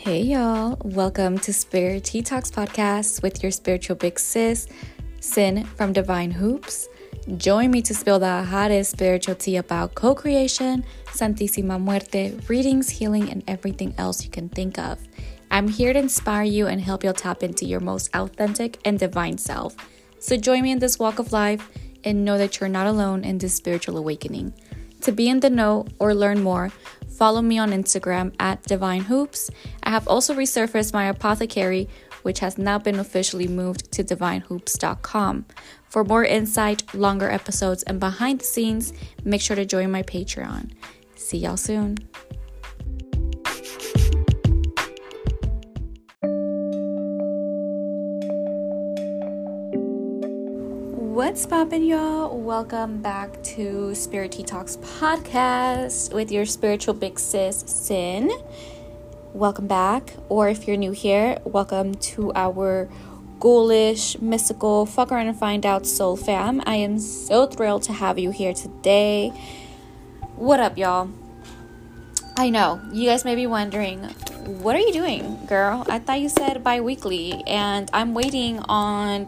Hey y'all, welcome to Spirit Tea Talks podcast with your spiritual big sis, Sin from Divyne Hoops. Join me to spill the hottest spiritual tea about co creation, Santísima Muerte, readings, healing, and everything else you can think of. I'm here to inspire you and help you tap into your most authentic and divine self. So join me in this walk of life and know that you're not alone in this spiritual awakening. To be in the know or learn more, follow me on Instagram at Divyne Hoops. I have also resurfaced my apothecary, which has now been officially moved to divynehoops.com. For more insight, longer episodes, and behind the scenes, make sure to join my Patreon. See y'all soon. What's poppin', y'all? Welcome back to Spirit Tea Talks podcast with your spiritual big sis, Sin. Welcome back, or if you're new here, welcome to our ghoulish, mystical, fuck around and find out soul fam. I am so thrilled to have you here today. What up, y'all? I know you guys may be wondering, what are you doing, girl? I thought you said bi weekly, and I'm waiting on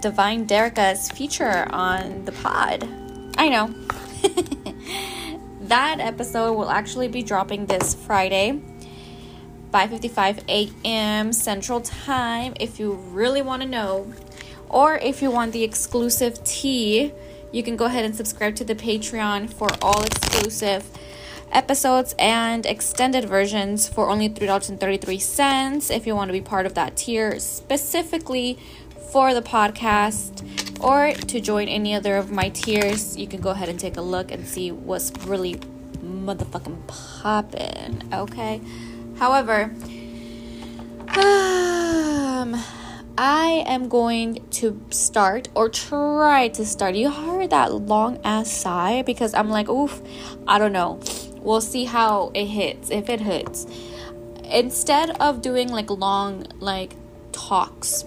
Divine Derica's feature on the pod. I know. that episode will actually be dropping this Friday. 5:55 a.m. Central Time if you really want to know or if you want the exclusive tea, you can go ahead and subscribe to the Patreon for all exclusive episodes and extended versions for only $3.33 if you want to be part of that tier specifically for the podcast or to join any other of my tiers, you can go ahead and take a look and see what's really motherfucking popping. Okay. However, um, I am going to start or try to start. You heard that long ass sigh because I'm like, oof, I don't know. We'll see how it hits, if it hits. Instead of doing like long, like talks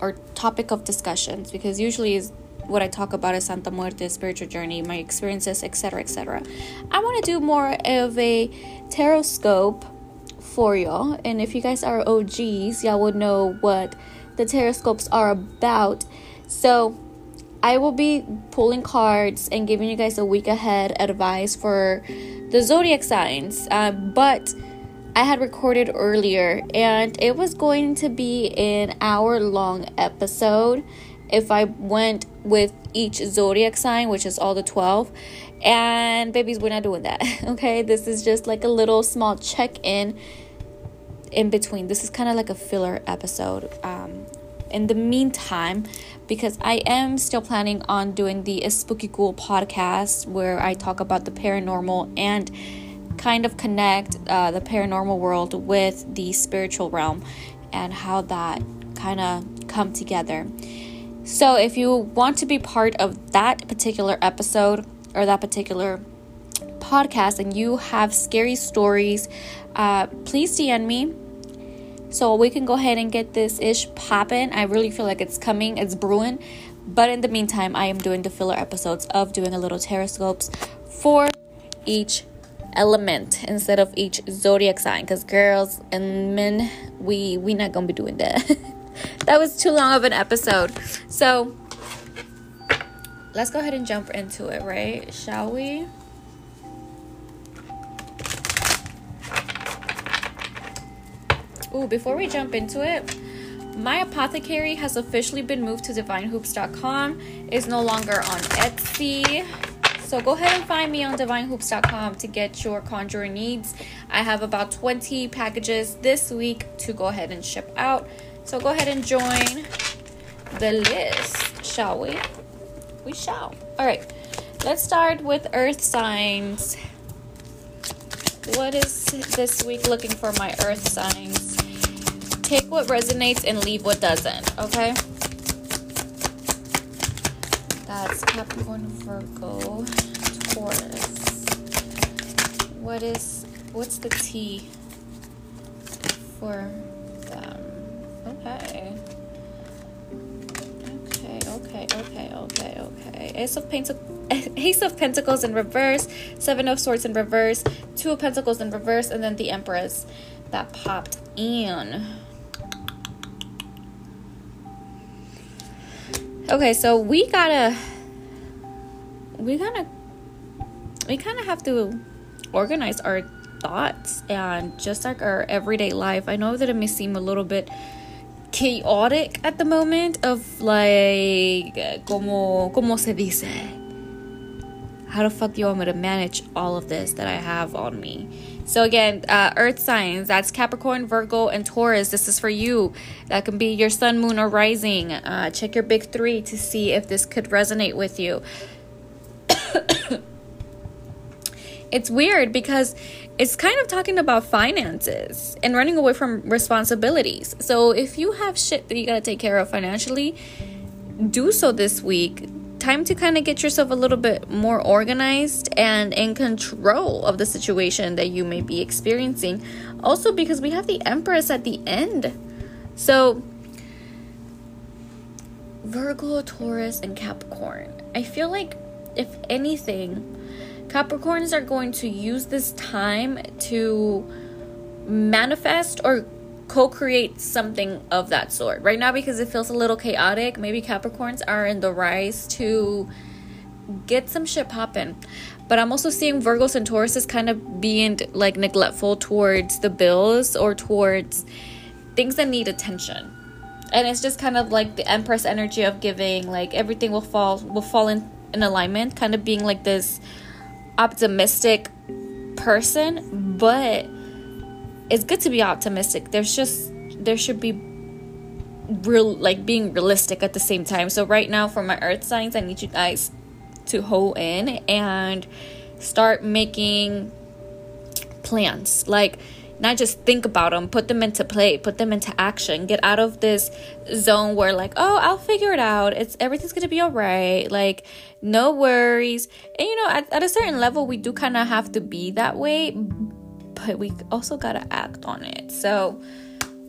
or topic of discussions because usually is what I talk about is Santa Muerte, spiritual journey, my experiences, etc., etc. I want to do more of a tarot scope for y'all, and if you guys are OGs, y'all would know what the tarot scopes are about. So, I will be pulling cards and giving you guys a week ahead advice for the zodiac signs, uh, but I had recorded earlier, and it was going to be an hour long episode if I went with each zodiac sign, which is all the 12. And babies, we're not doing that. Okay, this is just like a little small check in in between. This is kind of like a filler episode. Um, in the meantime, because I am still planning on doing the Spooky Ghoul podcast where I talk about the paranormal and kind of connect uh, the paranormal world with the spiritual realm and how that kind of come together. So, if you want to be part of that particular episode or that particular podcast and you have scary stories, uh, please DM me so we can go ahead and get this ish popping. I really feel like it's coming, it's brewing. But in the meantime, I am doing the filler episodes of doing a little tarot scopes for each element instead of each zodiac sign. Because girls and men we we not gonna be doing that. That was too long of an episode. So let's go ahead and jump into it right? Shall we? Oh, before we jump into it, my apothecary has officially been moved to divynehoops.com. It's no longer on Etsy. So go ahead and find me on divynehoops.com to get your conjuring needs. I have about 20 packages this week to go ahead and ship out. So go ahead and join the list, shall we? We shall. All right. Let's start with earth signs. What is this week looking for my earth signs? Take what resonates and leave what doesn't, okay? That's Capricorn, Virgo, Taurus. What is what's the T for them? Okay. Okay, okay, okay, okay. Ace of Pentacles Ace of Pentacles in reverse, Seven of Swords in reverse, Two of Pentacles in reverse, and then the Empress that popped in. Okay, so we gotta, we gotta, we kind of have to organize our thoughts and just like our everyday life. I know that it may seem a little bit chaotic at the moment of like eh, como como se dice how the fuck do you want me to manage all of this that I have on me? So again, uh, Earth signs that's Capricorn, Virgo, and Taurus. This is for you. That can be your Sun, Moon, or Rising. Uh, check your big three to see if this could resonate with you. it's weird because it's kind of talking about finances and running away from responsibilities. So if you have shit that you gotta take care of financially, do so this week time to kind of get yourself a little bit more organized and in control of the situation that you may be experiencing. Also, because we have the Empress at the end. So, Virgo, Taurus, and Capricorn. I feel like, if anything, Capricorns are going to use this time to manifest or co create something of that sort. Right now, because it feels a little chaotic, maybe Capricorns are in the rise to get some shit popping. But I'm also seeing Virgos and Tauruses kind of being like neglectful towards the bills or towards things that need attention. And it's just kind of like the Empress energy of giving, like everything will fall will fall in, in alignment, kind of being like this optimistic person, but it's good to be optimistic. There's just there should be real like being realistic at the same time. So right now for my earth signs, I need you guys to hold in and start making plans. Like not just think about them, put them into play, put them into action. Get out of this zone where like, oh, I'll figure it out. It's everything's gonna be all right. Like, no worries. And you know, at, at a certain level, we do kind of have to be that way but we also gotta act on it. So,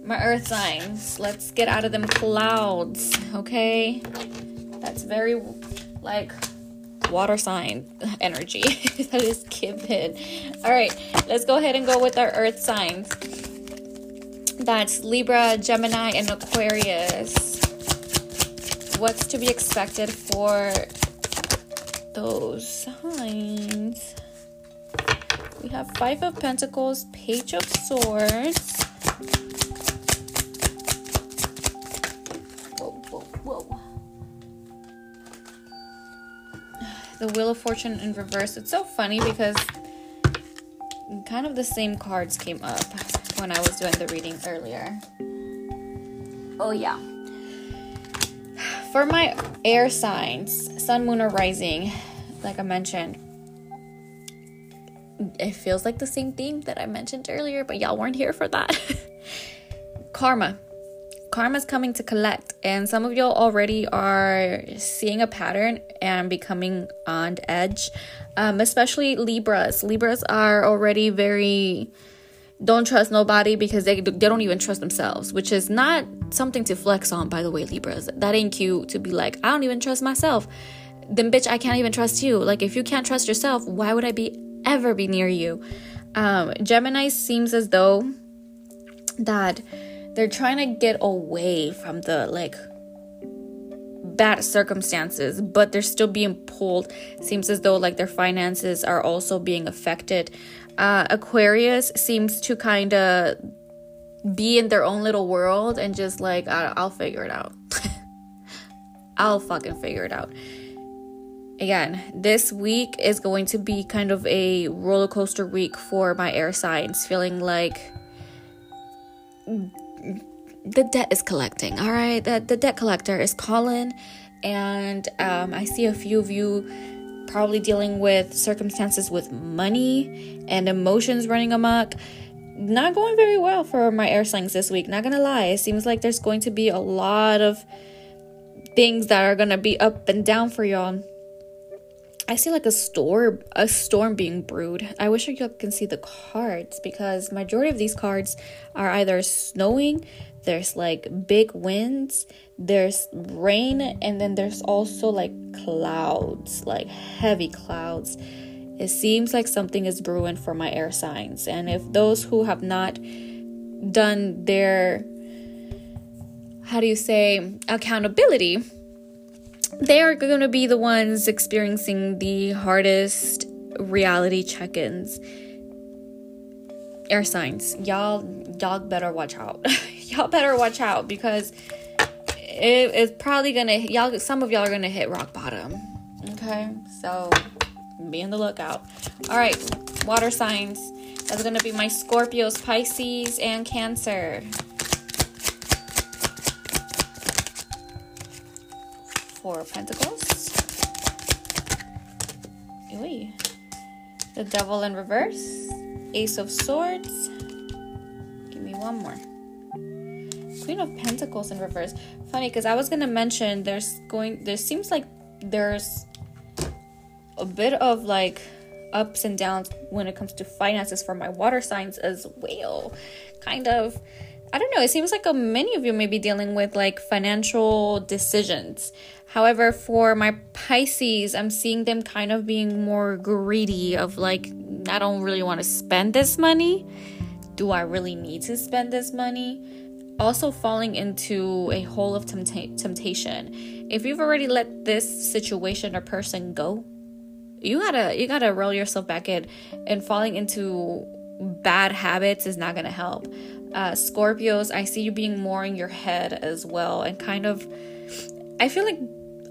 my earth signs, let's get out of them clouds, okay? That's very like water sign energy that is given. All right, let's go ahead and go with our earth signs. That's Libra, Gemini, and Aquarius. What's to be expected for those signs? We have Five of Pentacles, Page of Swords. The Wheel of Fortune in reverse. It's so funny because kind of the same cards came up when I was doing the reading earlier. Oh, yeah. For my air signs, Sun, Moon, or Rising, like I mentioned, it feels like the same theme that I mentioned earlier, but y'all weren't here for that. Karma. Karma's coming to collect, and some of y'all already are seeing a pattern and becoming on edge, um, especially Libras. Libras are already very don't trust nobody because they, they don't even trust themselves, which is not something to flex on, by the way, Libras. That ain't cute to be like, I don't even trust myself. Then, bitch, I can't even trust you. Like, if you can't trust yourself, why would I be ever be near you. Um, Gemini seems as though that they're trying to get away from the like bad circumstances, but they're still being pulled. Seems as though like their finances are also being affected. Uh, Aquarius seems to kind of be in their own little world and just like, I'll figure it out. I'll fucking figure it out again, this week is going to be kind of a roller coaster week for my air signs, feeling like the debt is collecting. All right, the, the debt collector is calling, and um, I see a few of you probably dealing with circumstances with money and emotions running amok. Not going very well for my air signs this week, not gonna lie. It seems like there's going to be a lot of things that are gonna be up and down for y'all I see like a storm a storm being brewed. I wish you can see the cards because majority of these cards are either snowing, there's like big winds, there's rain, and then there's also like clouds, like heavy clouds. It seems like something is brewing for my air signs. And if those who have not done their how do you say accountability they are going to be the ones experiencing the hardest reality check-ins. Air signs. Y'all y'all better watch out. Y'all better watch out because it, it's probably gonna y'all some of y'all are gonna hit rock bottom. Okay? So be on the lookout. All right water signs. That's gonna be my scorpios pisces and cancer Four of Pentacles. Ooh. The Devil in reverse. Ace of Swords. Give me one more. Queen of Pentacles in reverse. Funny because I was gonna mention there's going there seems like there's a bit of like ups and downs when it comes to finances for my water signs as well. Kind of I don't know, it seems like a, many of you may be dealing with like financial decisions. However, for my Pisces, I'm seeing them kind of being more greedy of like, I don't really want to spend this money. Do I really need to spend this money? Also, falling into a hole of tempta- temptation. If you've already let this situation or person go, you gotta you gotta roll yourself back in, and falling into bad habits is not gonna help. Uh, Scorpios, I see you being more in your head as well, and kind of. I feel like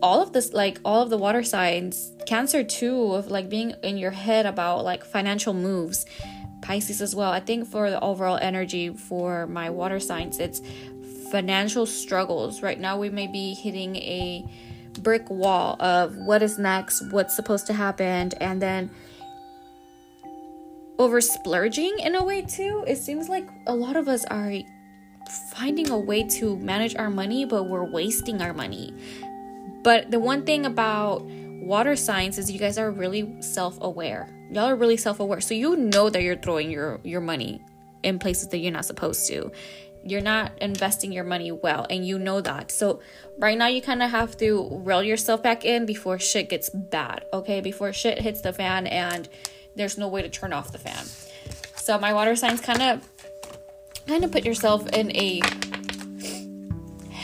all of this like all of the water signs cancer too of like being in your head about like financial moves pisces as well. I think for the overall energy for my water signs it's financial struggles. Right now we may be hitting a brick wall of what is next what's supposed to happen and then over splurging in a way too. It seems like a lot of us are finding a way to manage our money but we're wasting our money but the one thing about water signs is you guys are really self-aware. Y'all are really self-aware. So you know that you're throwing your your money in places that you're not supposed to. You're not investing your money well and you know that. So right now you kind of have to reel yourself back in before shit gets bad, okay? Before shit hits the fan and there's no way to turn off the fan. So my water signs kind of kind of put yourself in a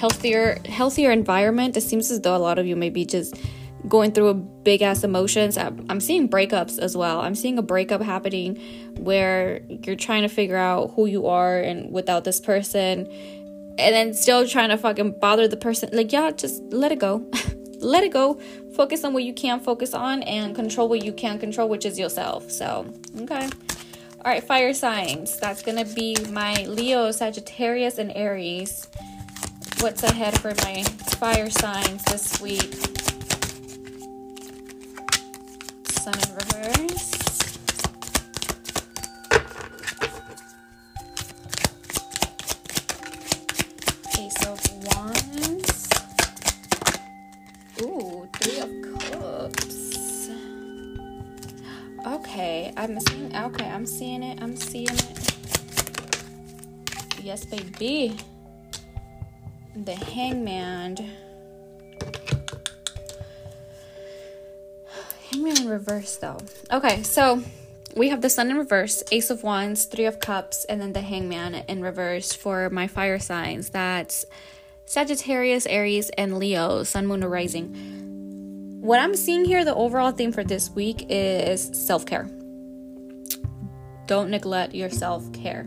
healthier healthier environment. It seems as though a lot of you may be just going through a big ass emotions. I'm seeing breakups as well. I'm seeing a breakup happening where you're trying to figure out who you are and without this person and then still trying to fucking bother the person. Like, yeah, just let it go. let it go. Focus on what you can focus on and control what you can control, which is yourself. So, okay. All right, fire signs. That's to be my Leo, Sagittarius, and Aries what's ahead for my fire signs this week. Sun in reverse. Ooh, Three of Cups. Okay, I'm seeing. Okay, I'm seeing it. I'm seeing it. Yes, baby the hangman. Hangman in reverse though. Okay so we have the sun in reverse ace of wands three of cups and then the hangman in reverse for my fire signs. That's sagittarius aries and leo sun moon rising. What i'm seeing here the overall theme for this week is self-care. Don't neglect your self-care.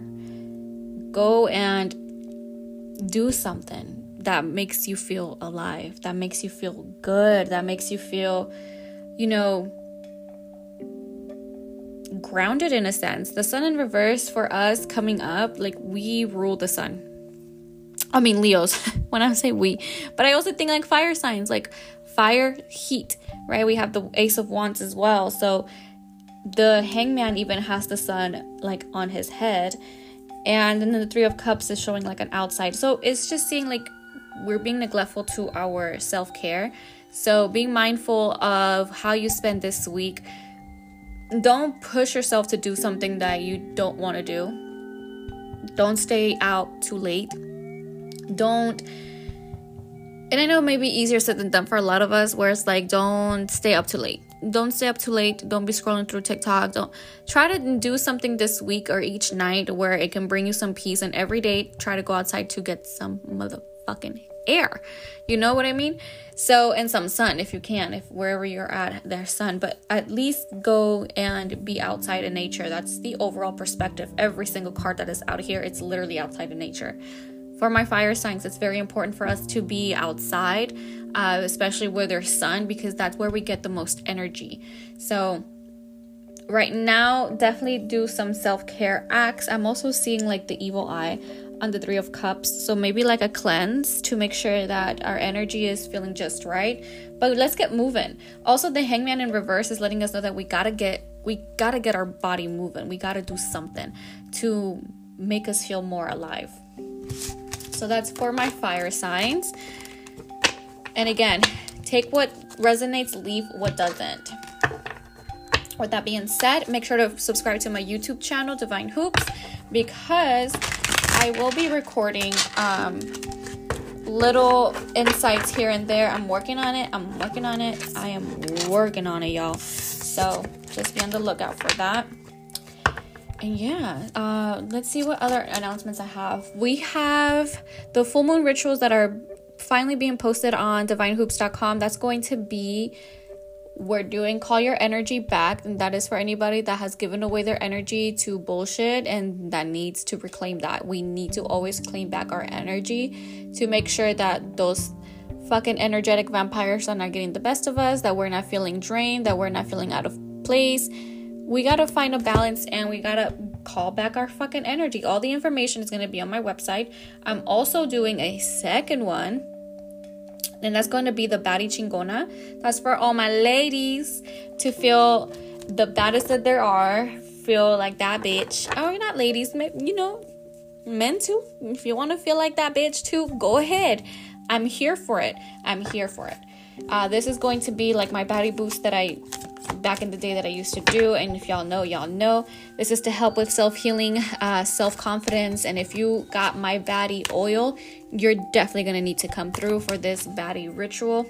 Go and do something that makes you feel alive, that makes you feel good, that makes you feel, you know, grounded in a sense. The sun in reverse for us coming up, like we rule the sun. I mean, Leos, when I say we, but I also think like fire signs, like fire, heat, right? We have the Ace of Wands as well. So the hangman even has the sun like on his head. And then the Three of Cups is showing like an outside. So it's just seeing like we're being neglectful to our self care. So, being mindful of how you spend this week. Don't push yourself to do something that you don't want to do. Don't stay out too late. Don't and I know maybe easier said than done for a lot of us, where it's like, don't stay up too late. Don't stay up too late. Don't be scrolling through TikTok. Don't try to do something this week or each night where it can bring you some peace. And every day, try to go outside to get some motherfucking air. You know what I mean? So, and some sun if you can, if wherever you're at, there's sun, but at least go and be outside in nature. That's the overall perspective. Every single card that is out here, it's literally outside in nature for my fire signs, it's very important for us to be outside, uh, especially where there's sun, because that's where we get the most energy. So, right now, definitely do some self care acts. I'm also seeing like the evil eye on the Three of Cups. So, maybe like a cleanse to make sure that our energy is feeling just right. But let's get moving. Also, the Hangman in reverse is letting us know that we gotta get we gotta get our body moving. We gotta do something to make us feel more alive. So that's for my fire signs. And again, take what resonates, leave what doesn't. With that being said, make sure to subscribe to my YouTube channel, Divyne Hoops, because I will be recording um, little insights here and there. I'm working on it. I'm working on it. I am working on it, y'all. So just be on the lookout for that and yeah, uh, let's see what other announcements I have. We have the full moon rituals that are finally being posted on divynehoops.com. That's going to be we're doing call your energy back and that is for anybody that has given away their energy to bullshit and that needs to reclaim that we need to always claim back our energy to make sure that those fucking energetic vampires are not getting the best of us that we're not feeling drained that we're not feeling out of place we gotta find a balance and we gotta call back our fucking energy. All the information is gonna be on my website. I'm also doing a second one, and that's going to be the Baddie Chingona. That's for all my ladies to feel the baddest that there are, feel like that bitch. Or not ladies, you know, men too. If you want to feel like that bitch too, go ahead. I'm here for it. I'm here for it. Uh, this is going to be like my body boost that I back in the day that I used to do. And if y'all know, y'all know. This is to help with self healing, uh, self confidence. And if you got my body oil, you're definitely to need to come through for this baddie ritual,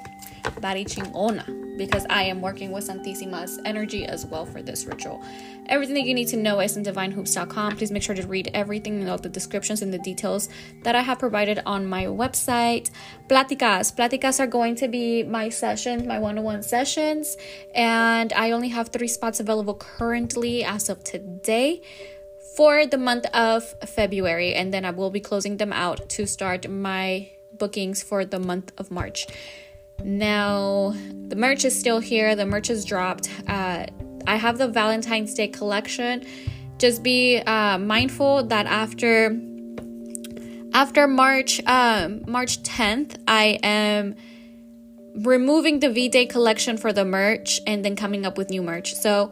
baddie chingona because I am working with Santisima's energy as well for this ritual. Everything that you need to know is in divynehoops.com. Please make sure to read everything and all the descriptions and the details that I have provided on my website. Platicas. Platicas are going to be my sessions, my one on one sessions, and I only have three spots available currently as of today for the month of February, and then I will be closing them out to start my bookings for the month of March. Now, the merch is still here, the merch is dropped. Uh, I have the Valentine's Day collection. Just be uh, mindful that after after March um, March 10th, I am removing the V Day collection for the merch and then coming up with new merch. So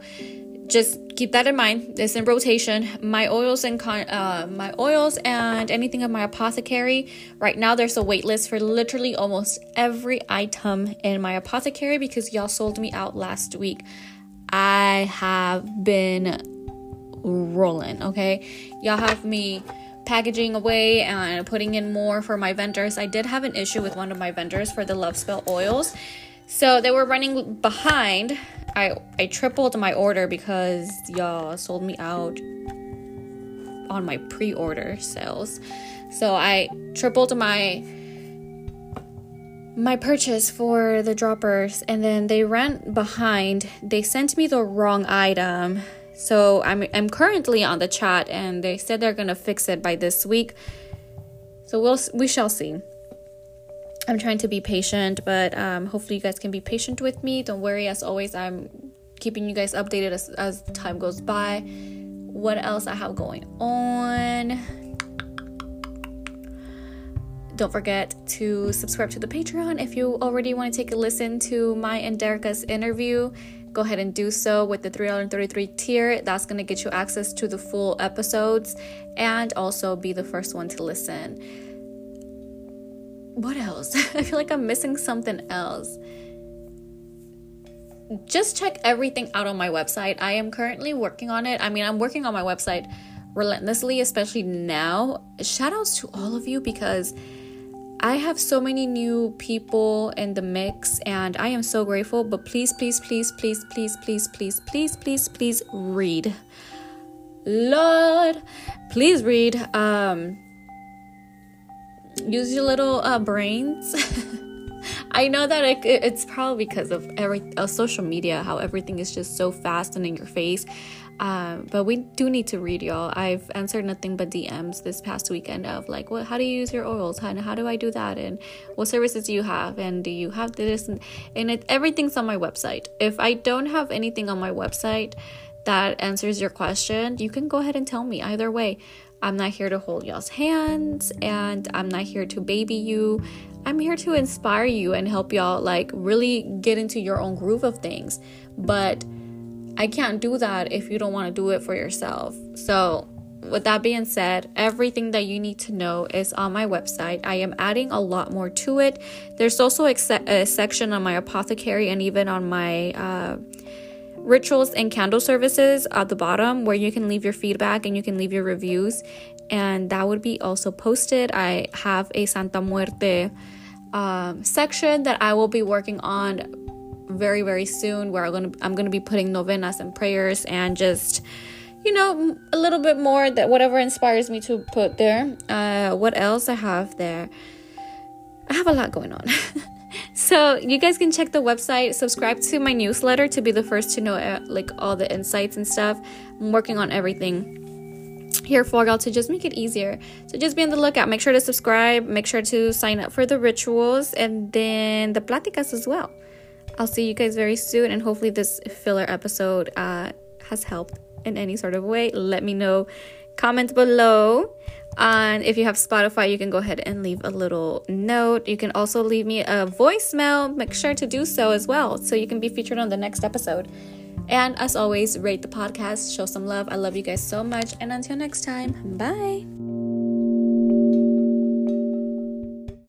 just keep that in mind. It's in rotation. My oils and con- uh, my oils and anything in my apothecary. Right now, there's a wait list for literally almost every item in my apothecary because y'all sold me out last week. I have been rolling. Okay, y'all have me packaging away and putting in more for my vendors. I did have an issue with one of my vendors for the Love Spell oils. So they were running behind I I tripled my order because y'all sold me out on my pre-order sales. So I tripled my my purchase for the droppers and then they ran behind. They sent me the wrong item. So I'm I'm currently on the chat and they said they're going to fix it by this week. So we'll we shall see. I'm trying to be patient, but um, hopefully you guys can be patient with me. Don't worry, as always, I'm keeping you guys updated as, as time goes by. What else I have going on? Don't forget to subscribe to the Patreon if you already want to take a listen to my and Derica's interview. Go ahead and do so with the $3.33 tier. That's going to get you access to the full episodes and also be the first one to listen what else? I feel like I'm missing something else. just check everything out on my website. I am currently working on it. I mean, I'm working on my website relentlessly, especially now. Shout outs to all of you because I have so many new people in the mix and I am so grateful. But please, please, please, please, please, please, please, please, please, please read. Lord, please read. Um, use your little uh, brains. I know that it, it's probably because of every uh, social media, how everything is just so fast and in your face. Um, but we do need to read y'all. I've answered nothing but DMs this past weekend of like, what? How do you use your oils? How, how do I do that? And what services do you have? And do you have this? And, and it, everything's on my website. If I don't have anything on my website that answers your question, you can go ahead and tell me. Either way, I'm not here to hold y'all's hands, and I'm not here to baby you. I'm here to inspire you and help y'all like really get into your own groove of things. But I can't do that if you don't want to do it for yourself. So, with that being said, everything that you need to know is on my website. I am adding a lot more to it. There's also a, section on my apothecary and even on my uh, rituals and candle services at the bottom where you can leave your feedback and you can leave your reviews. And that would be also posted. I have a Santa Muerte um, section that I will be working on very very soon where I'm gonna I'm gonna be putting novenas and prayers and just you know a little bit more that whatever inspires me to put there. Uh, what else I have there? I have a lot going on. so you guys can check the website subscribe to my newsletter to be the first to know uh, like all the insights and stuff i'm working on everything here for y'all to just make it easier so just be on the lookout make sure to subscribe make sure to sign up for the rituals and then the platicas as well I'll see you guys very soon, and hopefully, this filler episode uh, has helped in any sort of way. Let me know. Comment below. And if you have Spotify, you can go ahead and leave a little note. You can also leave me a voicemail. Make sure to do so as well so you can be featured on the next episode. And as always, rate the podcast, show some love. I love you guys so much. And until next time, bye.